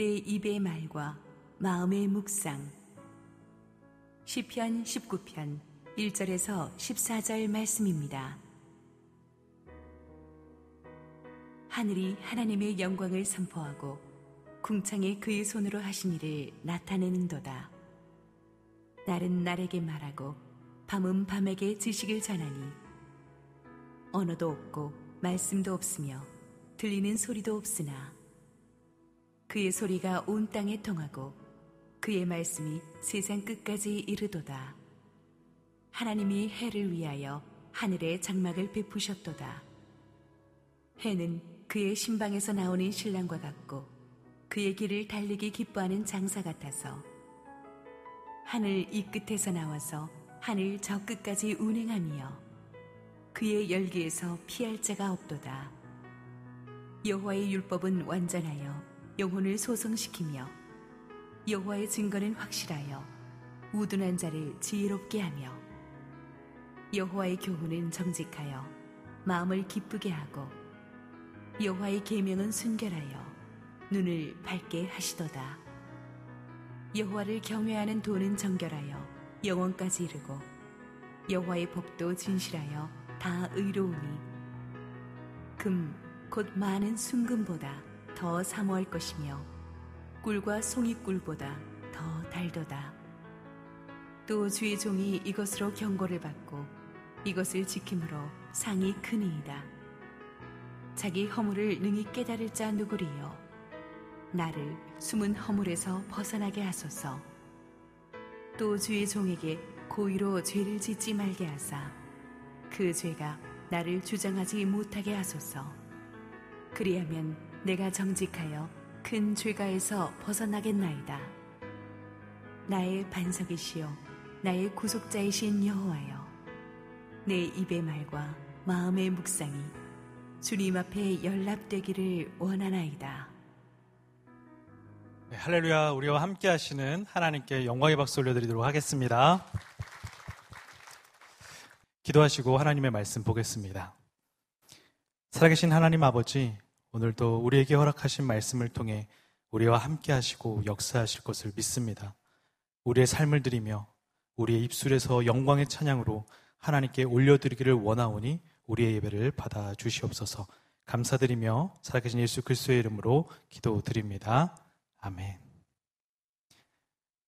내 입의 말과 마음의 묵상 시편 19편 1절에서 14절 말씀입니다. 하늘이 하나님의 영광을 선포하고 궁창에 그의 손으로 하신 일을 나타내는도다. 날은 날에게 말하고 밤은 밤에게 지식을 전하니 언어도 없고 말씀도 없으며 들리는 소리도 없으나 그의 소리가 온 땅에 통하고 그의 말씀이 세상 끝까지 이르도다. 하나님이 해를 위하여 하늘에 장막을 베푸셨도다. 해는 그의 신방에서 나오는 신랑과 같고 그의 길을 달리기 기뻐하는 장사 같아서 하늘 이 끝에서 나와서 하늘 저 끝까지 운행하며 그의 열기에서 피할 자가 없도다. 여호와의 율법은 완전하여 영혼을 소성시키며 여호와의 증거는 확실하여 우둔한 자를 지혜롭게 하며 여호와의 교훈은 정직하여 마음을 기쁘게 하고 여호와의 계명은 순결하여 눈을 밝게 하시도다. 여호와를 경외하는 도는 정결하여 영원까지 이르고 여호와의 법도 진실하여 다 의로우니 금 곧 많은 순금보다 더 사모할 것이며 꿀과 송이꿀보다 더 달도다. 또 주의 종이 이것으로 경고를 받고 이것을 지킴으로 상이 크니이다. 자기 허물을 능히 깨달을 자 누구리요? 나를 숨은 허물에서 벗어나게 하소서. 또 주의 종에게 고의로 죄를 짓지 말게 하사 그 죄가 나를 주장하지 못하게 하소서. 그리하면 내가 정직하여 큰 죄가에서 벗어나겠나이다. 나의 반석이시요 나의 구속자이신 여호와여 내 입의 말과 마음의 묵상이 주님 앞에 연락되기를 원하나이다. 네, 할렐루야 우리와 함께 하시는 하나님께 영광의 박수 올려드리도록 하겠습니다. 기도하시고 하나님의 말씀 보겠습니다. 살아계신 하나님 아버지 오늘도 우리에게 허락하신 말씀을 통해 우리와 함께 하시고 역사하실 것을 믿습니다. 우리의 삶을 드리며 우리의 입술에서 영광의 찬양으로 하나님께 올려드리기를 원하오니 우리의 예배를 받아 주시옵소서 감사드리며 살아계신 예수 그리스도의 이름으로 기도드립니다. 아멘.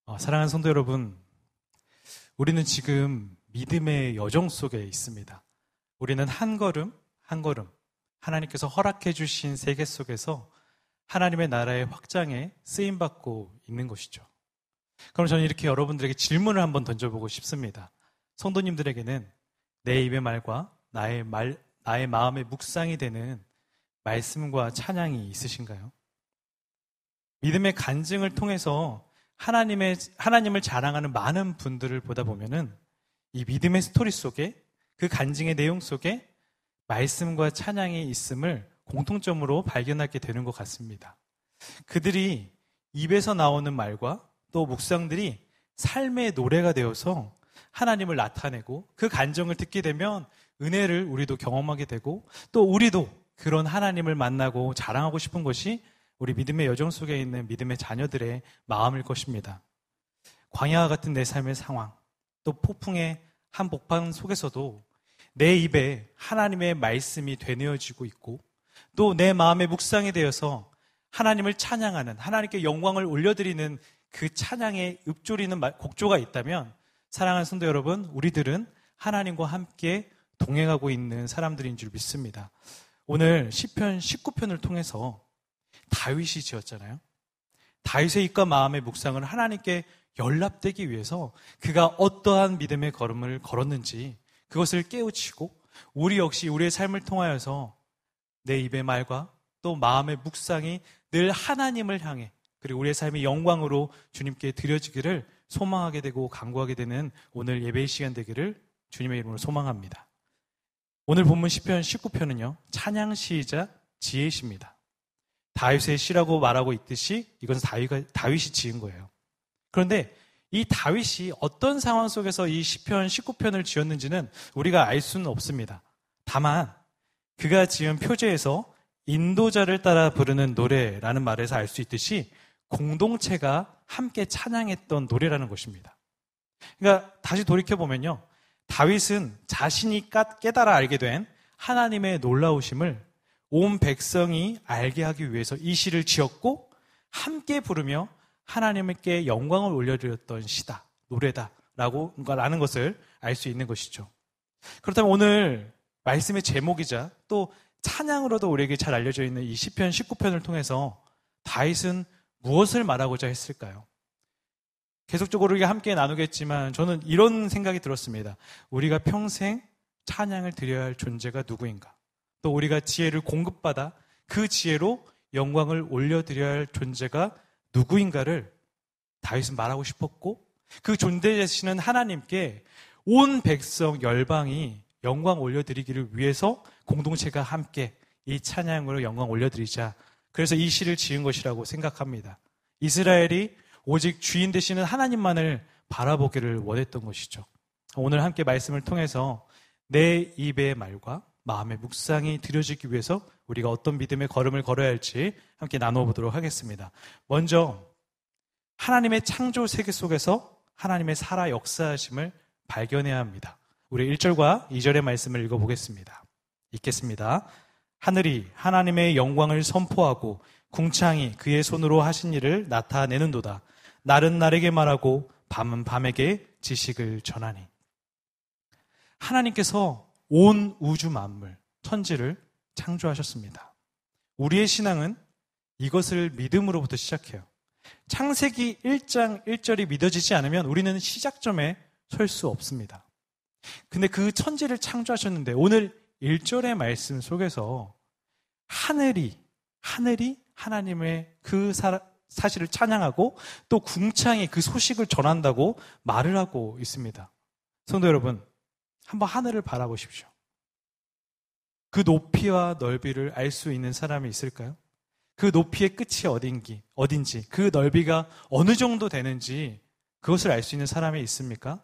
어, 사랑하는 성도 여러분, 우리는 지금 믿음의 여정 속에 있습니다. 우리는 한 걸음, 한 걸음, 하나님께서 허락해 주신 세계 속에서 하나님의 나라의 확장에 쓰임 받고 있는 것이죠. 그럼 저는 이렇게 여러분들에게 질문을 한번 던져보고 싶습니다. 성도님들에게는 내 입의 말과 나의 말, 나의 마음의 묵상이 되는 말씀과 찬양이 있으신가요? 믿음의 간증을 통해서 하나님의, 하나님을 자랑하는 많은 분들을 보다 보면은 이 믿음의 스토리 속에 그 간증의 내용 속에 말씀과 찬양이 있음을 공통점으로 발견하게 되는 것 같습니다. 그들이 입에서 나오는 말과 또 묵상들이 삶의 노래가 되어서 하나님을 나타내고 그 간정을 듣게 되면 은혜를 우리도 경험하게 되고 또 우리도 그런 하나님을 만나고 자랑하고 싶은 것이 우리 믿음의 여정 속에 있는 믿음의 자녀들의 마음일 것입니다. 광야와 같은 내 삶의 상황, 또 폭풍의 한복판 속에서도 내 입에 하나님의 말씀이 되뇌어지고 있고 또 내 마음의 묵상이 되어서 하나님을 찬양하는 하나님께 영광을 올려드리는 그 찬양에 읊조리는 곡조가 있다면 사랑하는 성도 여러분 우리들은 하나님과 함께 동행하고 있는 사람들인 줄 믿습니다. 오늘 시편 19편을 통해서 다윗이 지었잖아요. 다윗의 입과 마음의 묵상을 하나님께 연락되기 위해서 그가 어떠한 믿음의 걸음을 걸었는지 그것을 깨우치고 우리 역시 우리의 삶을 통하여서 내 입의 말과 또 마음의 묵상이 늘 하나님을 향해 그리고 우리의 삶이 영광으로 주님께 드려지기를 소망하게 되고 강구하게 되는 오늘 예배의 시간 되기를 주님의 이름으로 소망합니다. 오늘 본문 시편 19편은요. 찬양 시이자 지혜 시입니다. 다윗의 시라고 말하고 있듯이 이것은 다윗 다윗이 지은 거예요. 그런데 이 다윗이 어떤 상황 속에서 이 시편 19편을 지었는지는 우리가 알 수는 없습니다. 다만 그가 지은 표제에서 인도자를 따라 부르는 노래라는 말에서 알 수 있듯이 공동체가 함께 찬양했던 노래라는 것입니다. 그러니까 다시 돌이켜 보면요. 다윗은 자신이 깨달아 알게 된 하나님의 놀라우심을 온 백성이 알게 하기 위해서 이 시를 지었고 함께 부르며 하나님께 영광을 올려드렸던 시다, 노래다라고 라는 것을 알 수 있는 것이죠. 그렇다면 오늘 말씀의 제목이자 또 찬양으로도 우리에게 잘 알려져 있는 이 시편 19편을 통해서 다윗은 무엇을 말하고자 했을까요? 계속적으로 우리가 함께 나누겠지만 저는 이런 생각이 들었습니다. 우리가 평생 찬양을 드려야 할 존재가 누구인가? 또 우리가 지혜를 공급받아 그 지혜로 영광을 올려드려야 할 존재가 누구인가를 다윗은 말하고 싶었고 그 존재되시는 하나님께 온 백성 열방이 영광 올려드리기를 위해서 공동체가 함께 이 찬양으로 영광 올려드리자. 그래서 이 시를 지은 것이라고 생각합니다. 이스라엘이 오직 주인 되시는 하나님만을 바라보기를 원했던 것이죠. 오늘 함께 말씀을 통해서 내 입의 말과 마음의 묵상이 드려지기 위해서 우리가 어떤 믿음의 걸음을 걸어야 할지 함께 나눠보도록 하겠습니다. 먼저 하나님의 창조 세계 속에서 하나님의 살아 역사하심을 발견해야 합니다. 우리 1절과 2절의 말씀을 읽어보겠습니다. 읽겠습니다. 하늘이 하나님의 영광을 선포하고 궁창이 그의 손으로 하신 일을 나타내는도다. 날은 날에게 말하고 밤은 밤에게 지식을 전하니. 하나님께서 온 우주 만물, 천지를 창조하셨습니다. 우리의 신앙은 이것을 믿음으로부터 시작해요. 창세기 1장 1절이 믿어지지 않으면 우리는 시작점에 설 수 없습니다. 근데 그 천지를 창조하셨는데 오늘 1절의 말씀 속에서 하늘이, 하늘이 하나님의 그 사, 사실을 찬양하고 또 궁창이 그 소식을 전한다고 말을 하고 있습니다. 성도 여러분, 한번 하늘을 바라보십시오. 그 높이와 넓이를 알 수 있는 사람이 있을까요? 그 높이의 끝이 어딘지, 어딘지, 그 넓이가 어느 정도 되는지 그것을 알 수 있는 사람이 있습니까?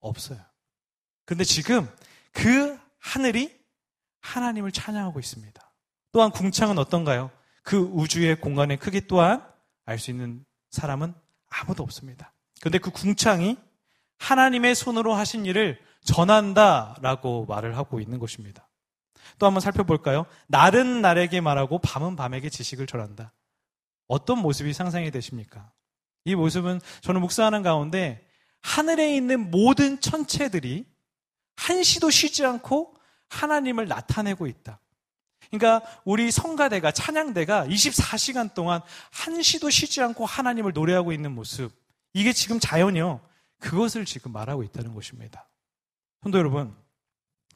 없어요. 그런데 지금 그 하늘이 하나님을 찬양하고 있습니다. 또한 궁창은 어떤가요? 그 우주의 공간의 크기 또한 알 수 있는 사람은 아무도 없습니다. 그런데 그 궁창이 하나님의 손으로 하신 일을 전한다 라고 말을 하고 있는 것입니다. 또 한번 살펴볼까요? 날은 날에게 말하고 밤은 밤에게 지식을 전한다. 어떤 모습이 상상이 되십니까? 이 모습은 저는 묵상하는 가운데 하늘에 있는 모든 천체들이 한시도 쉬지 않고 하나님을 나타내고 있다. 그러니까 우리 성가대가 찬양대가 24시간 동안 한시도 쉬지 않고 하나님을 노래하고 있는 모습. 이게 지금 자연이요. 그것을 지금 말하고 있다는 것입니다. 성도 여러분,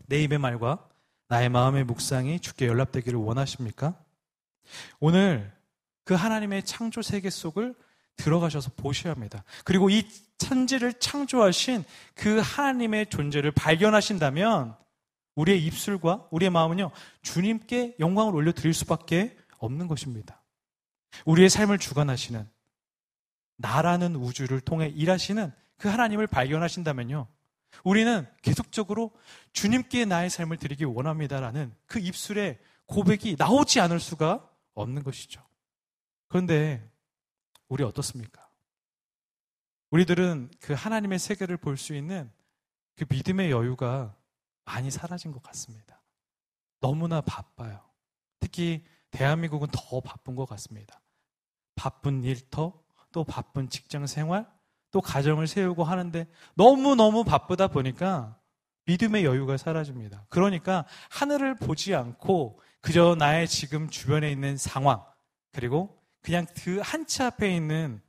내 입의 말과 나의 마음의 묵상이 주께 연락되기를 원하십니까? 오늘 그 하나님의 창조 세계 속을 들어가셔서 보셔야 합니다. 그리고 이 천지를 창조하신 그 하나님의 존재를 발견하신다면 우리의 입술과 우리의 마음은요, 주님께 영광을 올려드릴 수밖에 없는 것입니다. 우리의 삶을 주관하시는 나라는 우주를 통해 일하시는 그 하나님을 발견하신다면요, 우리는 계속적으로 주님께 나의 삶을 드리기 원합니다라는 그 입술의 고백이 나오지 않을 수가 없는 것이죠. 그런데 우리 어떻습니까? 우리들은 그 하나님의 세계를 볼 수 있는 그 믿음의 여유가 많이 사라진 것 같습니다. 너무나 바빠요. 특히 대한민국은 더 바쁜 것 같습니다. 바쁜 일터, 또 바쁜 직장 생활, 또 가정을 세우고 하는데 너무너무 바쁘다 보니까 믿음의 여유가 사라집니다. 그러니까 하늘을 보지 않고 그저 나의 지금 주변에 있는 상황, 그리고 그냥 그 한 치 앞에 있는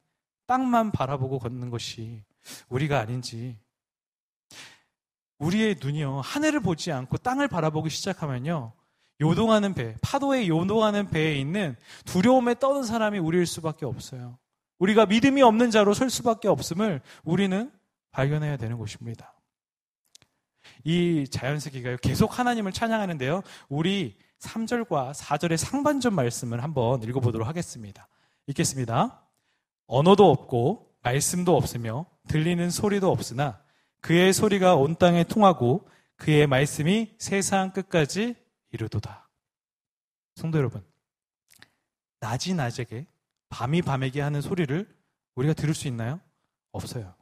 땅만 바라보고 걷는 것이 우리가 아닌지. 우리의 눈이요, 하늘을 보지 않고 땅을 바라보기 시작하면요, 요동하는 배, 파도에 요동하는 배에 있는 두려움에 떠는 사람이 우리일 수밖에 없어요. 우리가 믿음이 없는 자로 설 수밖에 없음을 우리는 발견해야 되는 것입니다. 이 자연스기가 계속 하나님을 찬양하는데요. 우리 3절과 4절의 상반전 말씀을 한번 읽어보도록 하겠습니다. 읽겠습니다. 언어도 없고 말씀도 없으며 들리는 소리도 없으나 그의 소리가 온 땅에 통하고 그의 말씀이 세상 끝까지 이르도다. 성도 여러분, 낮이 낮에게 밤이 밤에게 하는 소리를 우리가 들을 수 있나요? 없어요.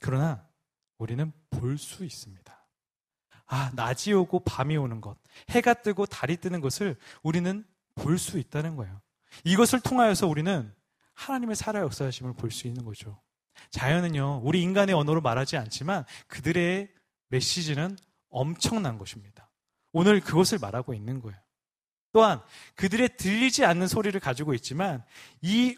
그러나 우리는 볼 수 있습니다. 아, 낮이 오고 밤이 오는 것, 해가 뜨고 달이 뜨는 것을 우리는 볼 수 있다는 거예요. 이것을 통하여서 우리는 하나님의 살아 역사하심을 볼 수 있는 거죠. 자연은요, 우리 인간의 언어로 말하지 않지만 그들의 메시지는 엄청난 것입니다. 오늘 그것을 말하고 있는 거예요. 또한 그들의 들리지 않는 소리를 가지고 있지만 이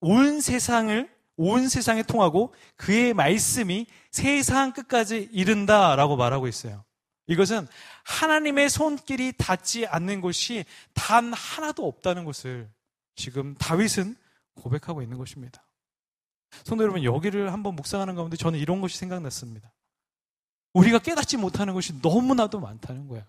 온 세상을 온 세상에 통하고 그의 말씀이 세상 끝까지 이른다라고 말하고 있어요. 이것은 하나님의 손길이 닿지 않는 곳이 단 하나도 없다는 것을 지금 다윗은 고백하고 있는 것입니다. 성도 여러분, 여기를 한번 묵상하는 가운데 저는 이런 것이 생각났습니다. 우리가 깨닫지 못하는 것이 너무나도 많다는 거예요.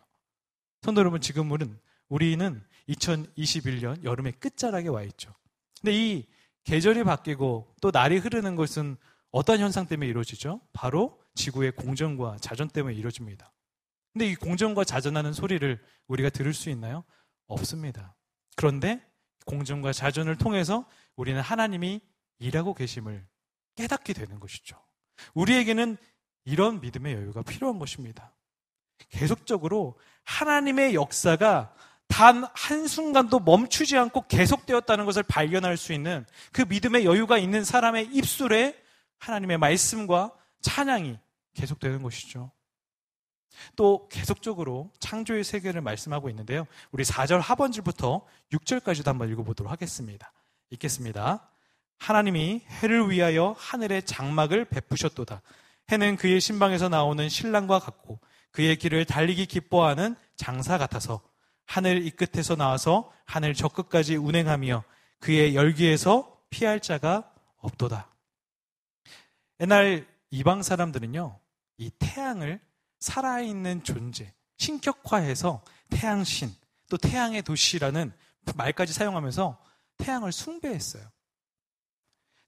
성도 여러분, 지금 우리는, 우리는 2021년 여름의 끝자락에 와 있죠. 근데 이 계절이 바뀌고 또 날이 흐르는 것은 어떤 현상 때문에 이루어지죠? 바로 지구의 공전과 자전 때문에 이루어집니다. 근데 이 공전과 자전하는 소리를 우리가 들을 수 있나요? 없습니다. 그런데 공전과 자전을 통해서 우리는 하나님이 일하고 계심을 깨닫게 되는 것이죠. 우리에게는 이런 믿음의 여유가 필요한 것입니다. 계속적으로 하나님의 역사가 단 한순간도 멈추지 않고 계속되었다는 것을 발견할 수 있는 그 믿음의 여유가 있는 사람의 입술에 하나님의 말씀과 찬양이 계속되는 것이죠. 또 계속적으로 창조의 세계를 말씀하고 있는데요. 우리 4절 하번절부터 6절까지도 한번 읽어보도록 하겠습니다. 읽겠습니다. 하나님이 해를 위하여 하늘의 장막을 베푸셨도다. 해는 그의 신방에서 나오는 신랑과 같고 그의 길을 달리기 기뻐하는 장사 같아서 하늘 이 끝에서 나와서 하늘 저 끝까지 운행하며 그의 열기에서 피할 자가 없도다. 옛날 이방 사람들은요, 이 태양을 살아있는 존재, 신격화해서 태양신, 또 태양의 도시라는 말까지 사용하면서 태양을 숭배했어요.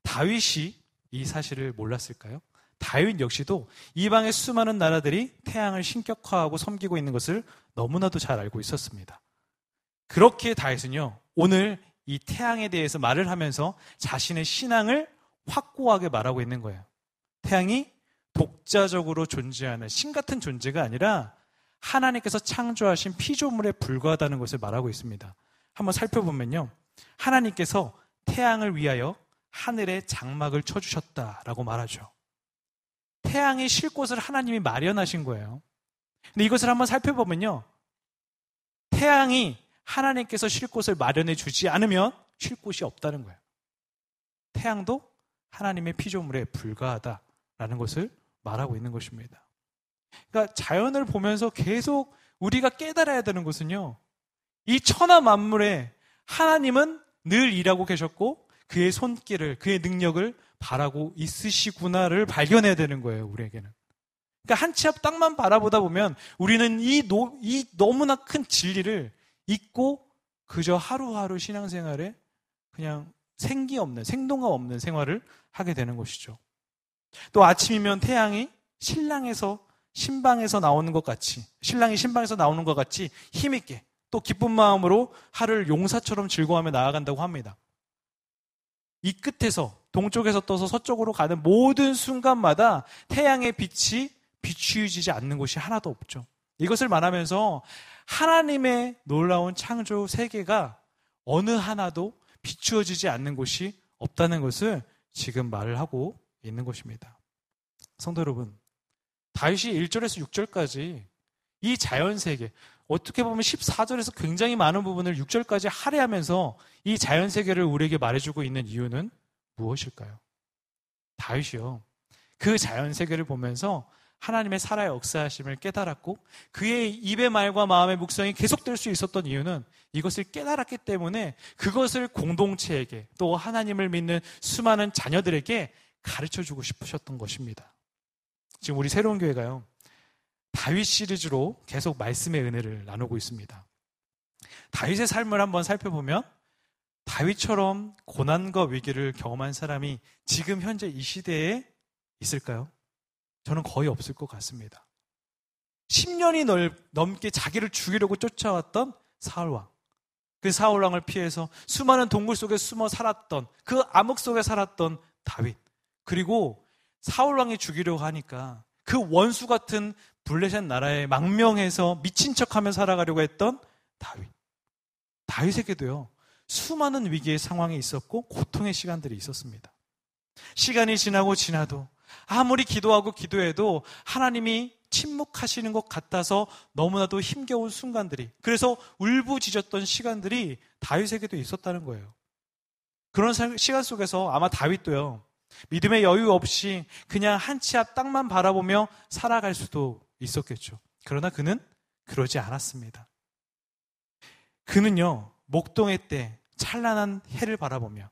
다윗이 이 사실을 몰랐을까요? 다윗 역시도 이방의 수많은 나라들이 태양을 신격화하고 섬기고 있는 것을 너무나도 잘 알고 있었습니다. 그렇게 다윗은요, 오늘 이 태양에 대해서 말을 하면서 자신의 신앙을 확고하게 말하고 있는 거예요. 태양이 독자적으로 존재하는 신 같은 존재가 아니라 하나님께서 창조하신 피조물에 불과하다는 것을 말하고 있습니다. 한번 살펴보면요. 하나님께서 태양을 위하여 하늘에 장막을 쳐주셨다라고 말하죠. 태양이 쉴 곳을 하나님이 마련하신 거예요. 근데 이것을 한번 살펴보면요. 태양이 하나님께서 쉴 곳을 마련해 주지 않으면 쉴 곳이 없다는 거예요. 태양도 하나님의 피조물에 불과하다라는 것을 말하고 있는 것입니다. 그러니까 자연을 보면서 계속 우리가 깨달아야 되는 것은요. 이 천하 만물에 하나님은 늘 일하고 계셨고 그의 손길을 그의 능력을 바라고 있으시구나를 발견해야 되는 거예요, 우리에게는. 그러니까 한 치 앞 땅만 바라보다 보면 우리는 이, 노, 이 너무나 큰 진리를 잊고 그저 하루하루 신앙생활에 그냥 생기 없는, 생동감 없는 생활을 하게 되는 것이죠. 또 아침이면 태양이 신랑에서 신방에서 나오는 것 같이 신랑이 신방에서 나오는 것 같이 힘있게 또 기쁜 마음으로 하루를 용사처럼 즐거워하며 나아간다고 합니다. 이 끝에서 동쪽에서 떠서 서쪽으로 가는 모든 순간마다 태양의 빛이 비추어지지 않는 곳이 하나도 없죠. 이것을 말하면서 하나님의 놀라운 창조 세계가 어느 하나도 비추어지지 않는 곳이 없다는 것을 지금 말을 하고 있는 것입니다. 성도 여러분, 다윗이 1절에서 6절까지 이 자연 세계, 어떻게 보면 14절에서 굉장히 많은 부분을 6절까지 할애하면서 이 자연 세계를 우리에게 말해주고 있는 이유는 무엇일까요? 다윗이요. 그 자연 세계를 보면서 하나님의 살아의 역사하심을 깨달았고 그의 입의 말과 마음의 묵성이 계속될 수 있었던 이유는 이것을 깨달았기 때문에 그것을 공동체에게 또 하나님을 믿는 수많은 자녀들에게 가르쳐 주고 싶으셨던 것입니다. 지금 우리 새로운 교회가요. 다윗 시리즈로 계속 말씀의 은혜를 나누고 있습니다. 다윗의 삶을 한번 살펴보면 다윗처럼 고난과 위기를 경험한 사람이 지금 현재 이 시대에 있을까요? 저는 거의 없을 것 같습니다. 10년이 넘게 자기를 죽이려고 쫓아왔던 사울왕. 그 사울왕을 피해서 수많은 동굴 속에 숨어 살았던 그 암흑 속에 살았던 다윗. 그리고 사울왕이 죽이려고 하니까 그 원수 같은 블레셋 나라에 망명해서 미친 척하며 살아가려고 했던 다윗. 다윗에게도요. 수많은 위기의 상황이 있었고 고통의 시간들이 있었습니다. 시간이 지나고 지나도 아무리 기도하고 기도해도 하나님이 침묵하시는 것 같아서 너무나도 힘겨운 순간들이 그래서 울부짖었던 시간들이 다윗에게도 있었다는 거예요. 그런 시간 속에서 아마 다윗도요. 믿음의 여유 없이 그냥 한 치 앞 땅만 바라보며 살아갈 수도 있었겠죠. 그러나 그는 그러지 않았습니다. 그는요, 목동의 때 찬란한 해를 바라보며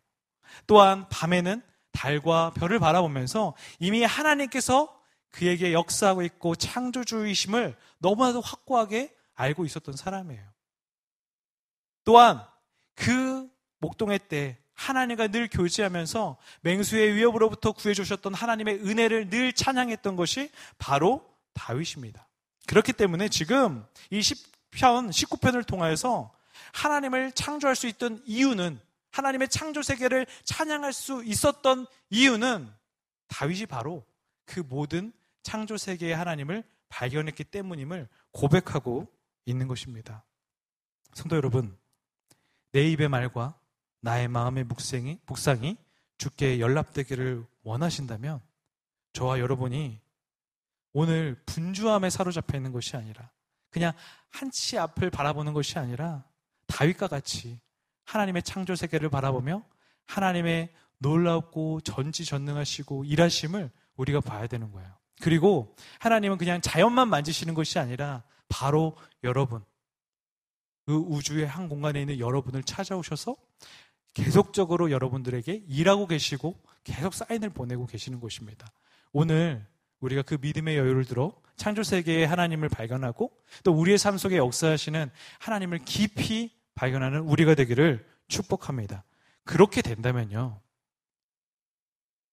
또한 밤에는 달과 별을 바라보면서 이미 하나님께서 그에게 역사하고 있고 창조주의심을 너무나도 확고하게 알고 있었던 사람이에요. 또한 그 목동의 때 하나님과 늘 교제하면서 맹수의 위협으로부터 구해주셨던 하나님의 은혜를 늘 찬양했던 것이 바로 다윗입니다. 그렇기 때문에 지금 이 10편, 19편을 통하여서 하나님을 창조할 수 있던 이유는 하나님의 창조 세계를 찬양할 수 있었던 이유는 다윗이 바로 그 모든 창조 세계의 하나님을 발견했기 때문임을 고백하고 있는 것입니다. 성도 여러분, 내 입의 말과 나의 마음의 묵상이, 묵상이 주께 연락되기를 원하신다면 저와 여러분이 오늘 분주함에 사로잡혀 있는 것이 아니라 그냥 한치 앞을 바라보는 것이 아니라 다윗과 같이 하나님의 창조 세계를 바라보며 하나님의 놀랍고 전지전능하시고 일하심을 우리가 봐야 되는 거예요. 그리고 하나님은 그냥 자연만 만지시는 것이 아니라 바로 여러분, 그 우주의 한 공간에 있는 여러분을 찾아오셔서 계속적으로 여러분들에게 일하고 계시고 계속 사인을 보내고 계시는 것입니다. 오늘 우리가 그 믿음의 여유를 들어 창조 세계의 하나님을 발견하고 또 우리의 삶 속에 역사하시는 하나님을 깊이 발견하는 우리가 되기를 축복합니다. 그렇게 된다면요.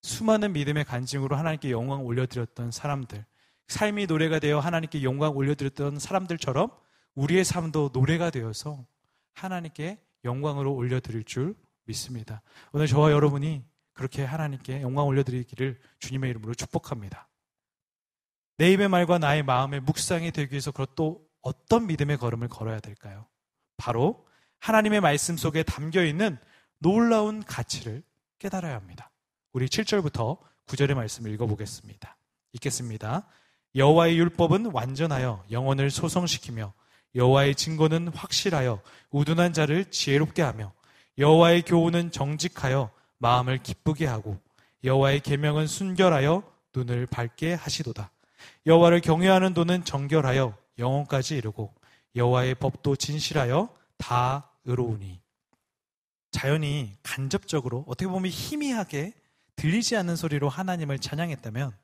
수많은 믿음의 간증으로 하나님께 영광 올려드렸던 사람들, 삶이 노래가 되어 하나님께 영광 올려드렸던 사람들처럼 우리의 삶도 노래가 되어서 하나님께 영광으로 올려드릴 줄 믿습니다. 오늘 저와 여러분이 그렇게 하나님께 영광 올려드리기를 주님의 이름으로 축복합니다. 내 입의 말과 나의 마음의 묵상이 되기 위해서 그것도 어떤 믿음의 걸음을 걸어야 될까요? 바로 하나님의 말씀 속에 담겨 있는 놀라운 가치를 깨달아야 합니다. 우리 7절부터 9절의 말씀을 읽어보겠습니다. 읽겠습니다. 여호와의 율법은 완전하여 영혼을 소성시키며 여호와의 증거는 확실하여 우둔한 자를 지혜롭게 하며 여호와의 교훈은 정직하여 마음을 기쁘게 하고 여호와의 계명은 순결하여 눈을 밝게 하시도다. 여호와를 경외하는 도는 정결하여 영혼까지 이르고 여호와의 법도 진실하여 다 의로우니 자연이 간접적으로 어떻게 보면 희미하게 들리지 않는 소리로 하나님을 찬양했다면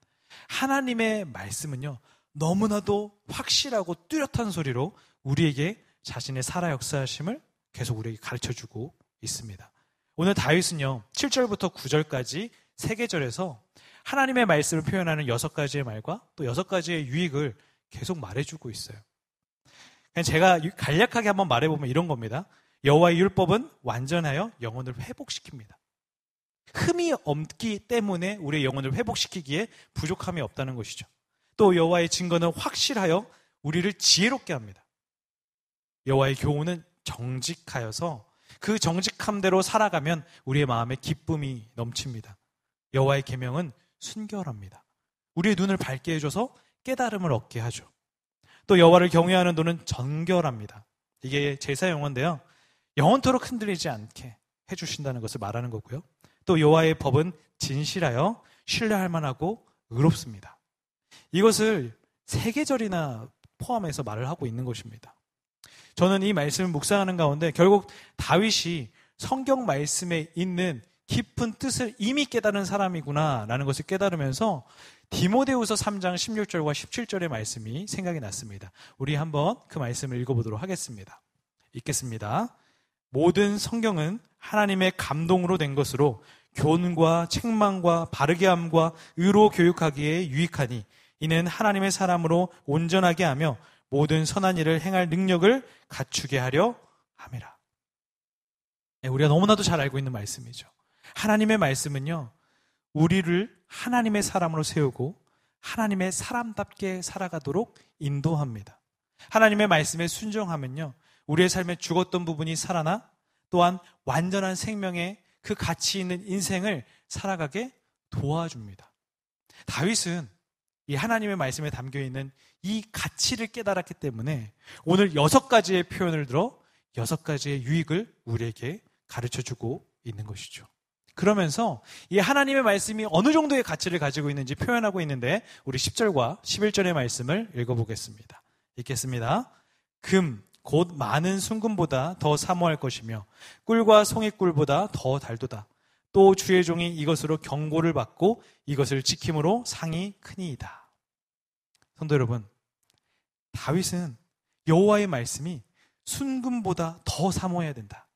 하나님의 말씀은요 너무나도 확실하고 뚜렷한 소리로 우리에게 자신의 살아 역사하심을 계속 우리에게 가르쳐 주고 있습니다. 오늘 다윗은요 7절부터 9절까지 세 계절에서 하나님의 말씀을 표현하는 여섯 가지의 말과 또 여섯 가지의 유익을 계속 말해주고 있어요. 제가 간략하게 한번 말해보면 이런 겁니다. 여호와의 율법은 완전하여 영혼을 회복시킵니다. 흠이 없기 때문에 우리의 영혼을 회복시키기에 부족함이 없다는 것이죠. 또 여호와의 증거는 확실하여 우리를 지혜롭게 합니다. 여호와의 교훈은 정직하여서 그 정직함대로 살아가면 우리의 마음에 기쁨이 넘칩니다. 여호와의 계명은 순결합니다. 우리의 눈을 밝게 해줘서 깨달음을 얻게 하죠. 또 여호와를 경외하는 도는 정결합니다. 이게 제사 용어인데요. 영원토록 흔들리지 않게 해주신다는 것을 말하는 거고요. 또 여호와의 법은 진실하여 신뢰할 만하고 의롭습니다. 이것을 세 계절이나 포함해서 말을 하고 있는 것입니다. 저는 이 말씀을 묵상하는 가운데 결국 다윗이 성경 말씀에 있는 깊은 뜻을 이미 깨달은 사람이구나라는 것을 깨달으면서 디모데후서 3장 16절과 17절의 말씀이 생각이 났습니다. 우리 한번 그 말씀을 읽어보도록 하겠습니다. 읽겠습니다. 모든 성경은 하나님의 감동으로 된 것으로 교훈과 책망과 바르게 함과 의로 교육하기에 유익하니 이는 하나님의 사람으로 온전하게 하며 모든 선한 일을 행할 능력을 갖추게 하려 함이라. 예, 우리가 너무나도 잘 알고 있는 말씀이죠. 하나님의 말씀은요, 우리를 하나님의 사람으로 세우고 하나님의 사람답게 살아가도록 인도합니다. 하나님의 말씀에 순종하면요, 우리의 삶에 죽었던 부분이 살아나 또한 완전한 생명의 그 가치 있는 인생을 살아가게 도와줍니다. 다윗은 이 하나님의 말씀에 담겨 있는 이 가치를 깨달았기 때문에 오늘 여섯 가지의 표현을 들어 여섯 가지의 유익을 우리에게 가르쳐 주고 있는 것이죠. 그러면서 이 하나님의 말씀이 어느 정도의 가치를 가지고 있는지 표현하고 있는데 우리 10절과 11절의 말씀을 읽어보겠습니다. 읽겠습니다. 금, 곧 많은 순금보다 더 사모할 것이며 꿀과 송이꿀보다 더 달도다. 또 주의 종이 이것으로 경고를 받고 이것을 지킴으로 상이 크니이다. 성도 여러분, 다윗은 여호와의 말씀이 순금보다 더 사모해야 된다.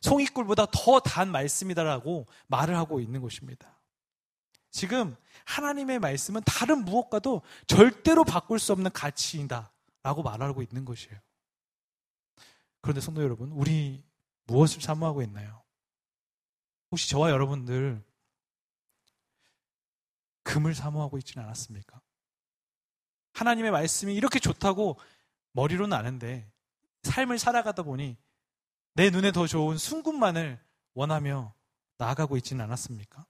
송이꿀보다 더 단 말씀이다라고 말을 하고 있는 것입니다. 지금 하나님의 말씀은 다른 무엇과도 절대로 바꿀 수 없는 가치이다라고 말하고 있는 것이에요. 그런데 성도 여러분, 우리 무엇을 사모하고 있나요? 혹시 저와 여러분들 금을 사모하고 있지는 않았습니까? 하나님의 말씀이 이렇게 좋다고 머리로는 아는데 삶을 살아가다 보니 내 눈에 더 좋은 순금만을 원하며 나아가고 있지는 않았습니까?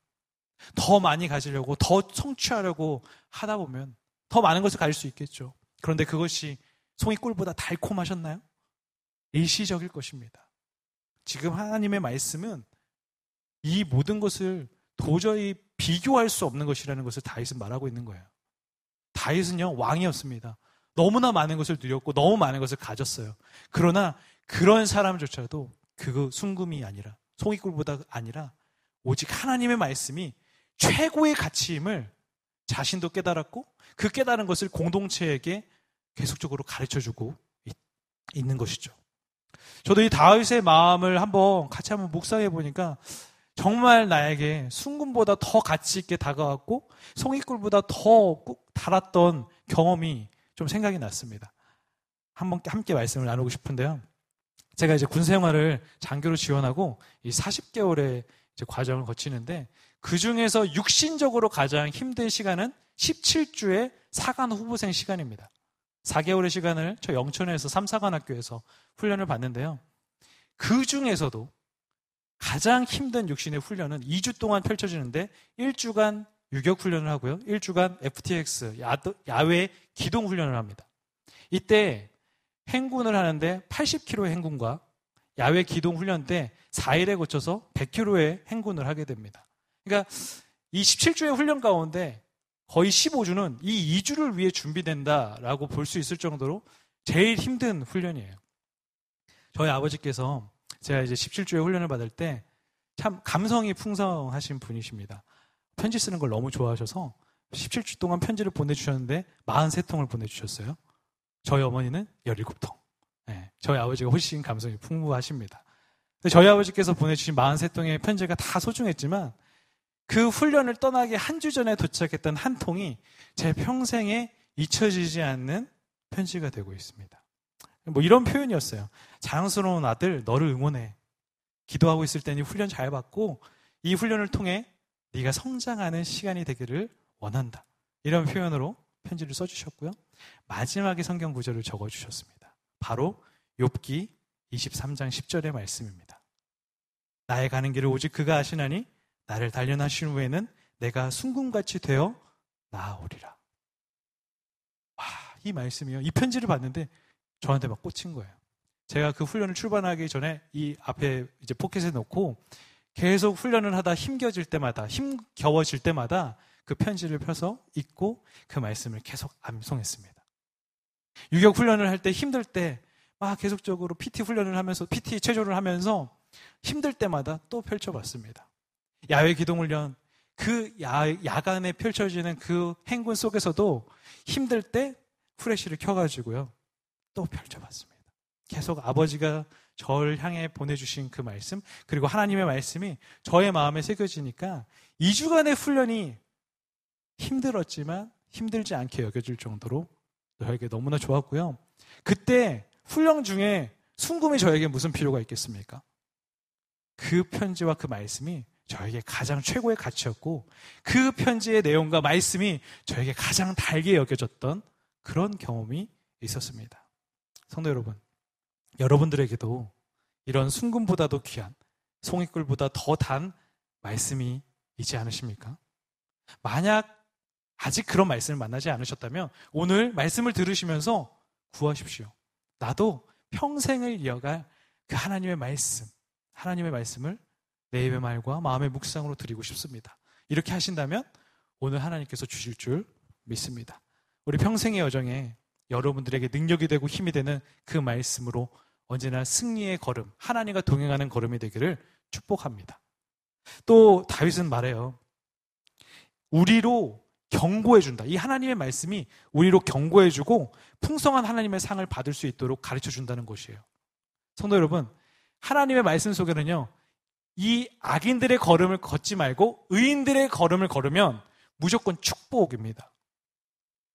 더 많이 가지려고 더 성취하려고 하다 보면 더 많은 것을 가질 수 있겠죠. 그런데 그것이 송이 꿀보다 달콤하셨나요? 일시적일 것입니다. 지금 하나님의 말씀은 이 모든 것을 도저히 비교할 수 없는 것이라는 것을 다윗은 말하고 있는 거예요. 다윗은요, 왕이었습니다. 너무나 많은 것을 누렸고 너무 많은 것을 가졌어요. 그러나 그런 사람조차도 그거 순금이 아니라 송이꿀보다 아니라 오직 하나님의 말씀이 최고의 가치임을 자신도 깨달았고 그 깨달은 것을 공동체에게 계속적으로 가르쳐 주고 있는 것이죠. 저도 이 다윗의 마음을 한번 같이 한번 묵상해 보니까 정말 나에게 순금보다 더 가치 있게 다가왔고 송이꿀보다 더 달았던 경험이 좀 생각이 났습니다. 한번 함께 말씀을 나누고 싶은데요. 제가 이제 군 생활을 장교로 지원하고 이 40개월의 과정을 거치는데 그 중에서 육신적으로 가장 힘든 시간은 17주의 사관 후보생 시간입니다. 4개월의 시간을 저 영천에서 삼사관학교에서 훈련을 받는데요. 그 중에서도 가장 힘든 육신의 훈련은 2주 동안 펼쳐지는데 1주간 유격 훈련을 하고요. 1주간 FTX, 야외 기동 훈련을 합니다. 이때 행군을 하는데 80km의 행군과 야외 기동 훈련 때 4일에 거쳐서 100km의 행군을 하게 됩니다. 그러니까 이 17주의 훈련 가운데 거의 15주는 이 2주를 위해 준비된다라고 볼 수 있을 정도로 제일 힘든 훈련이에요. 저희 아버지께서 제가 이제 17주의 훈련을 받을 때 참 감성이 풍성하신 분이십니다. 편지 쓰는 걸 너무 좋아하셔서 17주 동안 편지를 보내주셨는데 43통을 보내주셨어요. 저희 어머니는 17통. 네, 저희 아버지가 훨씬 감성이 풍부하십니다. 저희 아버지께서 보내주신 43통의 편지가 다 소중했지만 그 훈련을 떠나기 한 주 전에 도착했던 한 통이 제 평생에 잊혀지지 않는 편지가 되고 있습니다. 뭐 이런 표현이었어요. 자랑스러운 아들, 너를 응원해. 기도하고 있을 때니 훈련 잘 받고 이 훈련을 통해 네가 성장하는 시간이 되기를 원한다. 이런 표현으로 편지를 써주셨고요. 마지막에 성경 구절을 적어주셨습니다. 바로 욥기 23장 10절의 말씀입니다. 나의 가는 길을 오직 그가 아시나니 나를 단련하신 후에는 내가 순금같이 되어 나아오리라. 와, 이 말씀이요. 이 편지를 봤는데 저한테 막 꽂힌 거예요. 제가 그 훈련을 출발하기 전에 이 앞에 이제 포켓에 놓고 계속 훈련을 하다 힘겨질 때마다, 힘겨워질 때마다 그 편지를 펴서 읽고 그 말씀을 계속 암송했습니다. 유격 훈련을 할 때 힘들 때 막 계속적으로 PT 훈련을 하면서, PT 체조를 하면서 힘들 때마다 또 펼쳐봤습니다. 야외 기동 훈련, 그 야, 야간에 펼쳐지는 그 행군 속에서도 힘들 때 프레쉬를 켜가지고요. 또 펼쳐봤습니다. 계속 아버지가 저를 향해 보내주신 그 말씀, 그리고 하나님의 말씀이 저의 마음에 새겨지니까 2주간의 훈련이 힘들었지만 힘들지 않게 여겨질 정도로 저에게 너무나 좋았고요. 그때 훈련 중에 순금이 저에게 무슨 필요가 있겠습니까? 그 편지와 그 말씀이 저에게 가장 최고의 가치였고 그 편지의 내용과 말씀이 저에게 가장 달게 여겨졌던 그런 경험이 있었습니다. 성도 여러분, 여러분들에게도 이런 순금보다도 귀한 송이꿀보다 더 단 말씀이 있지 않으십니까? 만약 아직 그런 말씀을 만나지 않으셨다면 오늘 말씀을 들으시면서 구하십시오. 나도 평생을 이어갈 그 하나님의 말씀, 하나님의 말씀을 내 입의 말과 마음의 묵상으로 드리고 싶습니다. 이렇게 하신다면 오늘 하나님께서 주실 줄 믿습니다. 우리 평생의 여정에 여러분들에게 능력이 되고 힘이 되는 그 말씀으로 언제나 승리의 걸음, 하나님과 동행하는 걸음이 되기를 축복합니다. 또 다윗은 말해요. 우리로 경고해준다. 이 하나님의 말씀이 우리로 경고해주고 풍성한 하나님의 상을 받을 수 있도록 가르쳐 준다는 것이에요. 성도 여러분, 하나님의 말씀 속에는요, 이 악인들의 걸음을 걷지 말고 의인들의 걸음을 걸으면 무조건 축복입니다.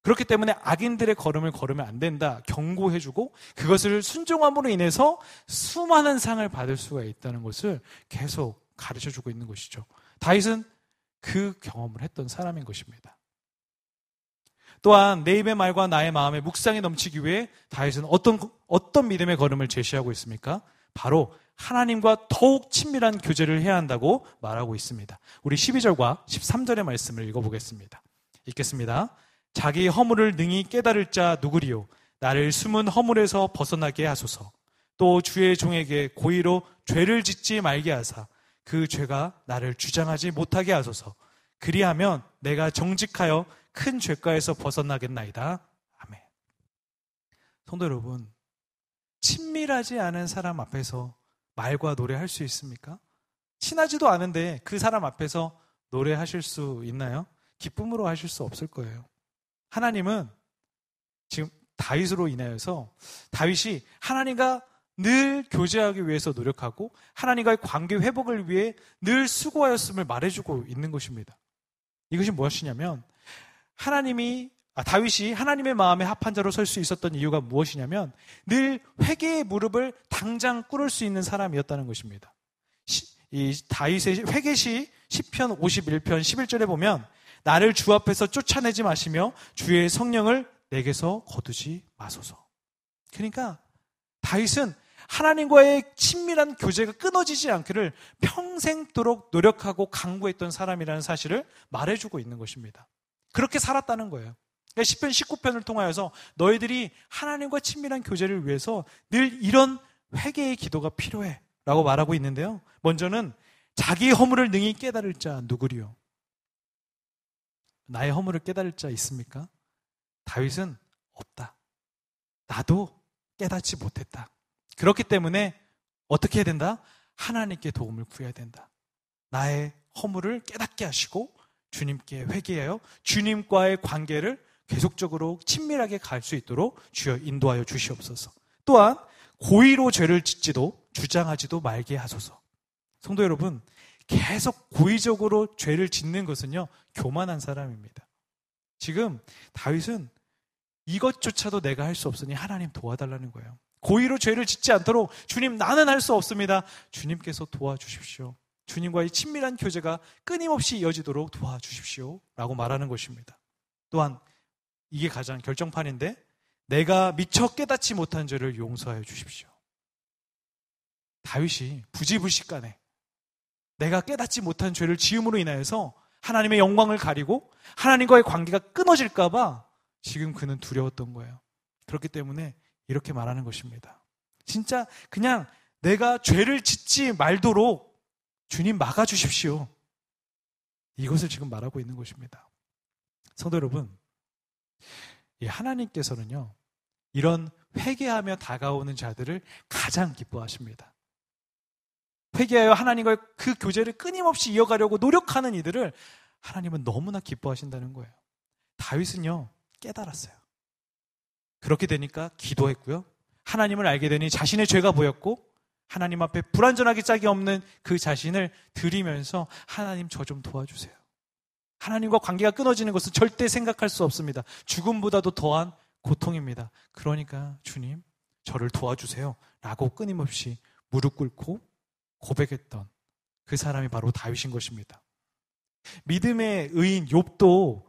그렇기 때문에 악인들의 걸음을 걸으면 안 된다. 경고해주고 그것을 순종함으로 인해서 수많은 상을 받을 수가 있다는 것을 계속 가르쳐 주고 있는 것이죠. 다윗은 그 경험을 했던 사람인 것입니다. 또한 내 입의 말과 나의 마음에 묵상이 넘치기 위해 다윗은 어떤 어떤 믿음의 걸음을 제시하고 있습니까? 바로 하나님과 더욱 친밀한 교제를 해야 한다고 말하고 있습니다. 우리 12절과 13절의 말씀을 읽어보겠습니다. 읽겠습니다. 자기 허물을 능히 깨달을 자 누구리요? 나를 숨은 허물에서 벗어나게 하소서. 또 주의 종에게 고의로 죄를 짓지 말게 하사 그 죄가 나를 주장하지 못하게 하소서. 그리하면 내가 정직하여 큰 죄가에서 벗어나겠나이다. 아멘. 성도 여러분, 친밀하지 않은 사람 앞에서 말과 노래할 수 있습니까? 친하지도 않은데 그 사람 앞에서 노래하실 수 있나요? 기쁨으로 하실 수 없을 거예요. 하나님은 지금 다윗으로 인하여서 다윗이 하나님과 늘 교제하기 위해서 노력하고 하나님과의 관계 회복을 위해 늘 수고하였음을 말해주고 있는 것입니다. 이것이 무엇이냐면 하나님이 아, 다윗이 하나님의 마음에 합한 자로 설 수 있었던 이유가 무엇이냐면 늘 회개의 무릎을 당장 꿇을 수 있는 사람이었다는 것입니다. 시, 이 다윗의 회개시 10편 51편 11절에 보면 나를 주 앞에서 쫓아내지 마시며 주의 성령을 내게서 거두지 마소서. 그러니까 다윗은 하나님과의 친밀한 교제가 끊어지지 않기를 평생도록 노력하고 강구했던 사람이라는 사실을 말해주고 있는 것입니다. 그렇게 살았다는 거예요. 그러니까 10편 19편을 통하여서 너희들이 하나님과 친밀한 교제를 위해서 늘 이런 회개의 기도가 필요해. 라고 말하고 있는데요. 먼저는 자기 허물을 능히 깨달을 자 누구리요? 나의 허물을 깨달을 자 있습니까? 다윗은 없다. 나도 깨닫지 못했다. 그렇기 때문에 어떻게 해야 된다? 하나님께 도움을 구해야 된다. 나의 허물을 깨닫게 하시고 주님께 회개하여 주님과의 관계를 계속적으로 친밀하게 갈 수 있도록 주여 인도하여 주시옵소서. 또한 고의로 죄를 짓지도 주장하지도 말게 하소서. 성도 여러분, 계속 고의적으로 죄를 짓는 것은요, 교만한 사람입니다. 지금 다윗은 이것조차도 내가 할 수 없으니 하나님 도와달라는 거예요. 고의로 죄를 짓지 않도록 주님 나는 할 수 없습니다. 주님께서 도와주십시오. 주님과의 친밀한 교제가 끊임없이 이어지도록 도와주십시오. 라고 말하는 것입니다. 또한 이게 가장 결정판인데 내가 미처 깨닫지 못한 죄를 용서하여 주십시오. 다윗이 부지불식간에 내가 깨닫지 못한 죄를 지음으로 인하여서 하나님의 영광을 가리고 하나님과의 관계가 끊어질까봐 지금 그는 두려웠던 거예요. 그렇기 때문에 이렇게 말하는 것입니다. 진짜 그냥 내가 죄를 짓지 말도록 주님 막아주십시오. 이것을 지금 말하고 있는 것입니다. 성도 여러분, 하나님께서는요, 이런 회개하며 다가오는 자들을 가장 기뻐하십니다. 회개하여 하나님과 그 교제를 끊임없이 이어가려고 노력하는 이들을 하나님은 너무나 기뻐하신다는 거예요. 다윗은요, 깨달았어요. 그렇게 되니까 기도했고요. 하나님을 알게 되니 자신의 죄가 보였고 하나님 앞에 불완전하게 짝이 없는 그 자신을 드리면서 하나님 저 좀 도와주세요. 하나님과 관계가 끊어지는 것은 절대 생각할 수 없습니다. 죽음보다도 더한 고통입니다. 그러니까 주님 저를 도와주세요. 라고 끊임없이 무릎 꿇고 고백했던 그 사람이 바로 다윗인 것입니다. 믿음의 의인 욥도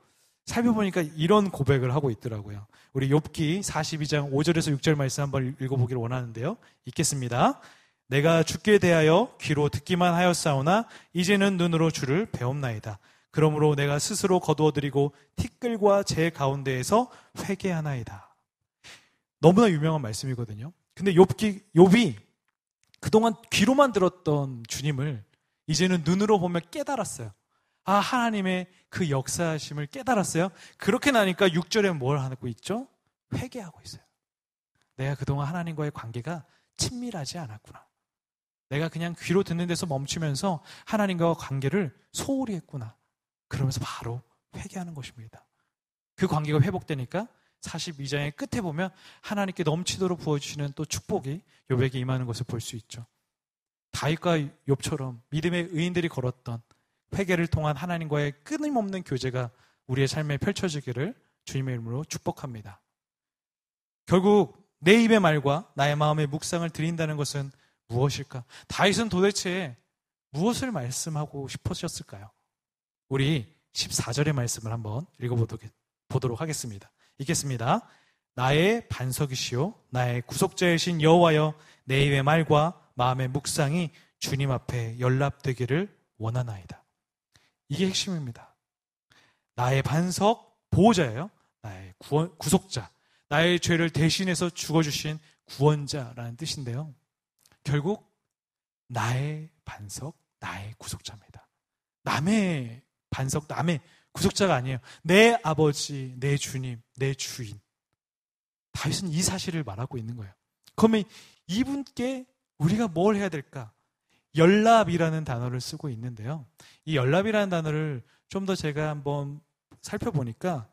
살펴보니까 이런 고백을 하고 있더라고요. 우리 욥기 42장 5절에서 6절 말씀 한번 읽어보기를 원하는데요. 읽겠습니다. 내가 죽게 대하여 귀로 듣기만 하였사오나 이제는 눈으로 주를 배움나이다. 그러므로 내가 스스로 거두어드리고 티끌과 제 가운데에서 회개하나이다. 너무나 유명한 말씀이거든요. 근데 욥기 욥이 그동안 귀로만 들었던 주님을 이제는 눈으로 보며 깨달았어요. 아, 하나님의 그 역사심을 깨달았어요. 그렇게 나니까 6절에 뭘 하고 있죠? 회개하고 있어요. 내가 그동안 하나님과의 관계가 친밀하지 않았구나. 내가 그냥 귀로 듣는 데서 멈추면서 하나님과 관계를 소홀히 했구나. 그러면서 바로 회개하는 것입니다. 그 관계가 회복되니까 42장의 끝에 보면 하나님께 넘치도록 부어주시는 또 축복이 요백에 임하는 것을 볼 수 있죠. 다윗과 욥처럼 믿음의 의인들이 걸었던 회개를 통한 하나님과의 끊임없는 교제가 우리의 삶에 펼쳐지기를 주님의 이름으로 축복합니다. 결국 내 입의 말과 나의 마음의 묵상을 드린다는 것은 무엇일까? 다윗은 도대체 무엇을 말씀하고 싶으셨을까요? 우리 14절의 말씀을 한번 읽어보도록 하겠습니다. 읽겠습니다. 나의 반석이시요 나의 구속자이신 여호와여 내 입의 말과 마음의 묵상이 주님 앞에 연락되기를 원하나이다. 이게 핵심입니다. 나의 반석, 보호자예요. 나의 구원, 구속자. 나의 죄를 대신해서 죽어주신 구원자라는 뜻인데요. 결국 나의 반석, 나의 구속자입니다. 남의 반석, 남의 구속자가 아니에요. 내 아버지, 내 주님, 내 주인. 다윗은 이 사실을 말하고 있는 거예요. 그러면 이분께 우리가 뭘 해야 될까? 연합이라는 단어를 쓰고 있는데요. 이 연합이라는 단어를 좀 더 제가 한번 살펴보니까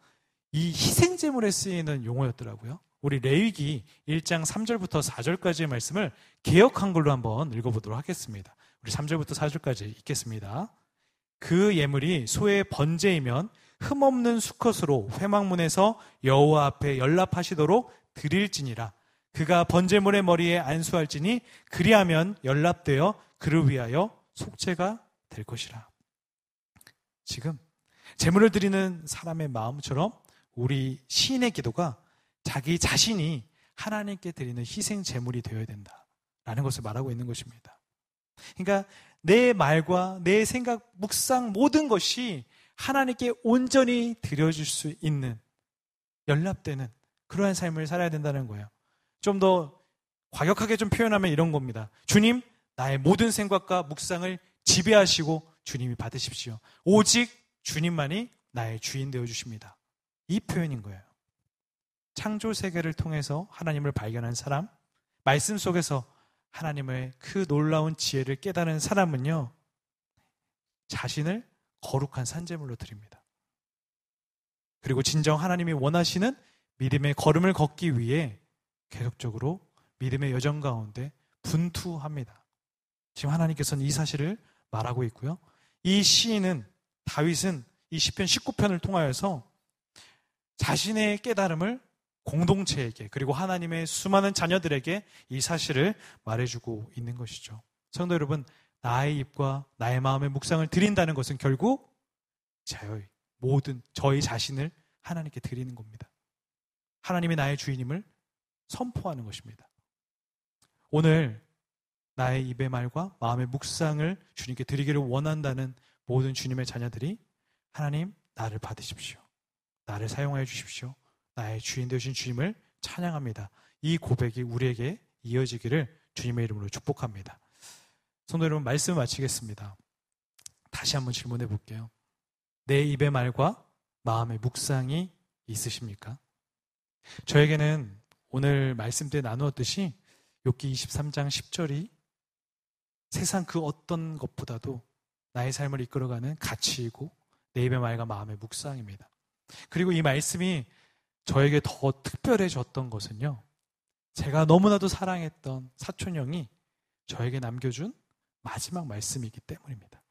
이 희생제물에 쓰이는 용어였더라고요. 우리 레위기 1장 3절부터 4절까지의 말씀을 개혁한 걸로 한번 읽어보도록 하겠습니다. 우리 3절부터 4절까지 읽겠습니다. 그 예물이 소의 번제이면 흠없는 수컷으로 회막문에서 여호와 앞에 연락하시도록 드릴지니라. 그가 번제물의 머리에 안수할지니 그리하면 연락되어 그를 위하여 속죄가 될 것이라. 지금 제물을 드리는 사람의 마음처럼 우리 시인의 기도가 자기 자신이 하나님께 드리는 희생 제물이 되어야 된다라는 것을 말하고 있는 것입니다. 그러니까 내 말과 내 생각, 묵상 모든 것이 하나님께 온전히 드려줄 수 있는 연락되는 그러한 삶을 살아야 된다는 거예요. 좀 더 과격하게 좀 표현하면 이런 겁니다. 주님, 나의 모든 생각과 묵상을 지배하시고 주님이 받으십시오. 오직 주님만이 나의 주인 되어 주십니다. 이 표현인 거예요. 창조 세계를 통해서 하나님을 발견한 사람, 말씀 속에서 하나님의 그 놀라운 지혜를 깨달은 사람은요, 자신을 거룩한 산재물로 드립니다. 그리고 진정 하나님이 원하시는 믿음의 걸음을 걷기 위해 계속적으로 믿음의 여정 가운데 분투합니다. 지금 하나님께서는 이 사실을 말하고 있고요. 이 시인은 다윗은 이 시편 19편을 통하여서 자신의 깨달음을 공동체에게 그리고 하나님의 수많은 자녀들에게 이 사실을 말해주고 있는 것이죠. 성도 여러분, 나의 입과 나의 마음의 묵상을 드린다는 것은 결국 저의 모든 저희 자신을 하나님께 드리는 겁니다. 하나님의 나의 주인임을 선포하는 것입니다. 오늘 나의 입의 말과 마음의 묵상을 주님께 드리기를 원한다는 모든 주님의 자녀들이 하나님 나를 받으십시오. 나를 사용하여 주십시오. 나의 주인 되신 주님을 찬양합니다. 이 고백이 우리에게 이어지기를 주님의 이름으로 축복합니다. 성도 여러분 말씀 마치겠습니다. 다시 한번 질문해 볼게요. 내 입의 말과 마음의 묵상이 있으십니까? 저에게는 오늘 말씀 때 나누었듯이 욥기 23장 10절이 세상 그 어떤 것보다도 나의 삶을 이끌어가는 가치이고 내 입의 말과 마음의 묵상입니다. 그리고 이 말씀이 저에게 더 특별해졌던 것은요. 제가 너무나도 사랑했던 사촌 형이 저에게 남겨준 마지막 말씀이기 때문입니다.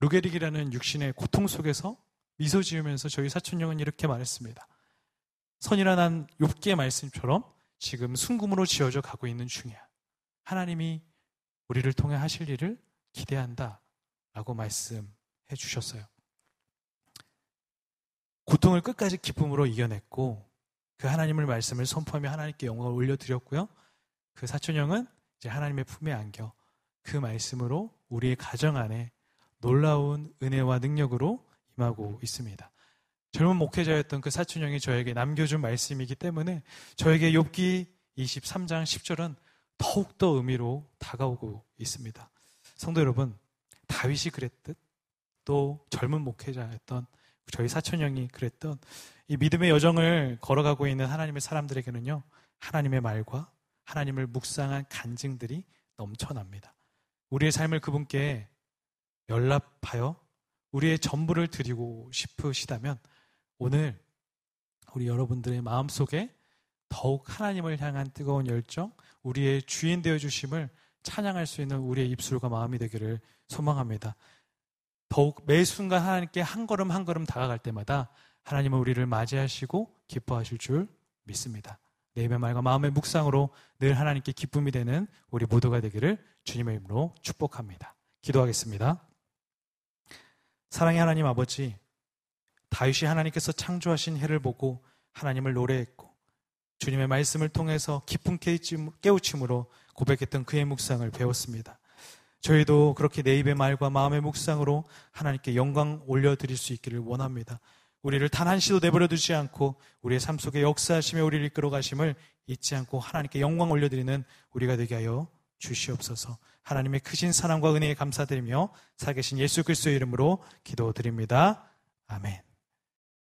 루게릭이라는 육신의 고통 속에서 미소 지으면서 저희 사촌 형은 이렇게 말했습니다. 선이라 난 욥기의 말씀처럼 지금 순금으로 지어져 가고 있는 중이야. 하나님이 우리를 통해 하실 일을 기대한다. 라고 말씀해 주셨어요. 고통을 끝까지 기쁨으로 이겨냈고 그 하나님을 말씀을 선포하며 하나님께 영광을 올려드렸고요. 그 사촌형은 이제 하나님의 품에 안겨 그 말씀으로 우리의 가정 안에 놀라운 은혜와 능력으로 임하고 있습니다. 젊은 목회자였던 그 사촌형이 저에게 남겨준 말씀이기 때문에 저에게 욥기 23장 10절은 더욱더 의미로 다가오고 있습니다. 성도 여러분, 다윗이 그랬듯 또 젊은 목회자였던 저희 사촌 형이 그랬던 이 믿음의 여정을 걸어가고 있는 하나님의 사람들에게는요, 하나님의 말과 하나님을 묵상한 간증들이 넘쳐납니다. 우리의 삶을 그분께 연락하여 우리의 전부를 드리고 싶으시다면 오늘 우리 여러분들의 마음 속에 더욱 하나님을 향한 뜨거운 열정, 우리의 주인 되어 주심을 찬양할 수 있는 우리의 입술과 마음이 되기를 소망합니다. 더욱 매 순간 하나님께 한 걸음 한 걸음 다가갈 때마다 하나님은 우리를 맞이하시고 기뻐하실 줄 믿습니다. 내 입의 말과 마음의 묵상으로 늘 하나님께 기쁨이 되는 우리 모두가 되기를 주님의 이름으로 축복합니다. 기도하겠습니다. 사랑의 하나님 아버지, 다윗이 하나님께서 창조하신 해를 보고 하나님을 노래했고 주님의 말씀을 통해서 깊은 깨우침으로 고백했던 그의 묵상을 배웠습니다. 저희도 그렇게 내 입의 말과 마음의 묵상으로 하나님께 영광 올려드릴 수 있기를 원합니다. 우리를 단 한시도 내버려 두지 않고 우리의 삶 속에 역사하시며 우리를 이끌어 가심을 잊지 않고 하나님께 영광 올려드리는 우리가 되게 하여 주시옵소서. 하나님의 크신 사랑과 은혜에 감사드리며 살계신 예수 그리스도의 이름으로 기도드립니다. 아멘.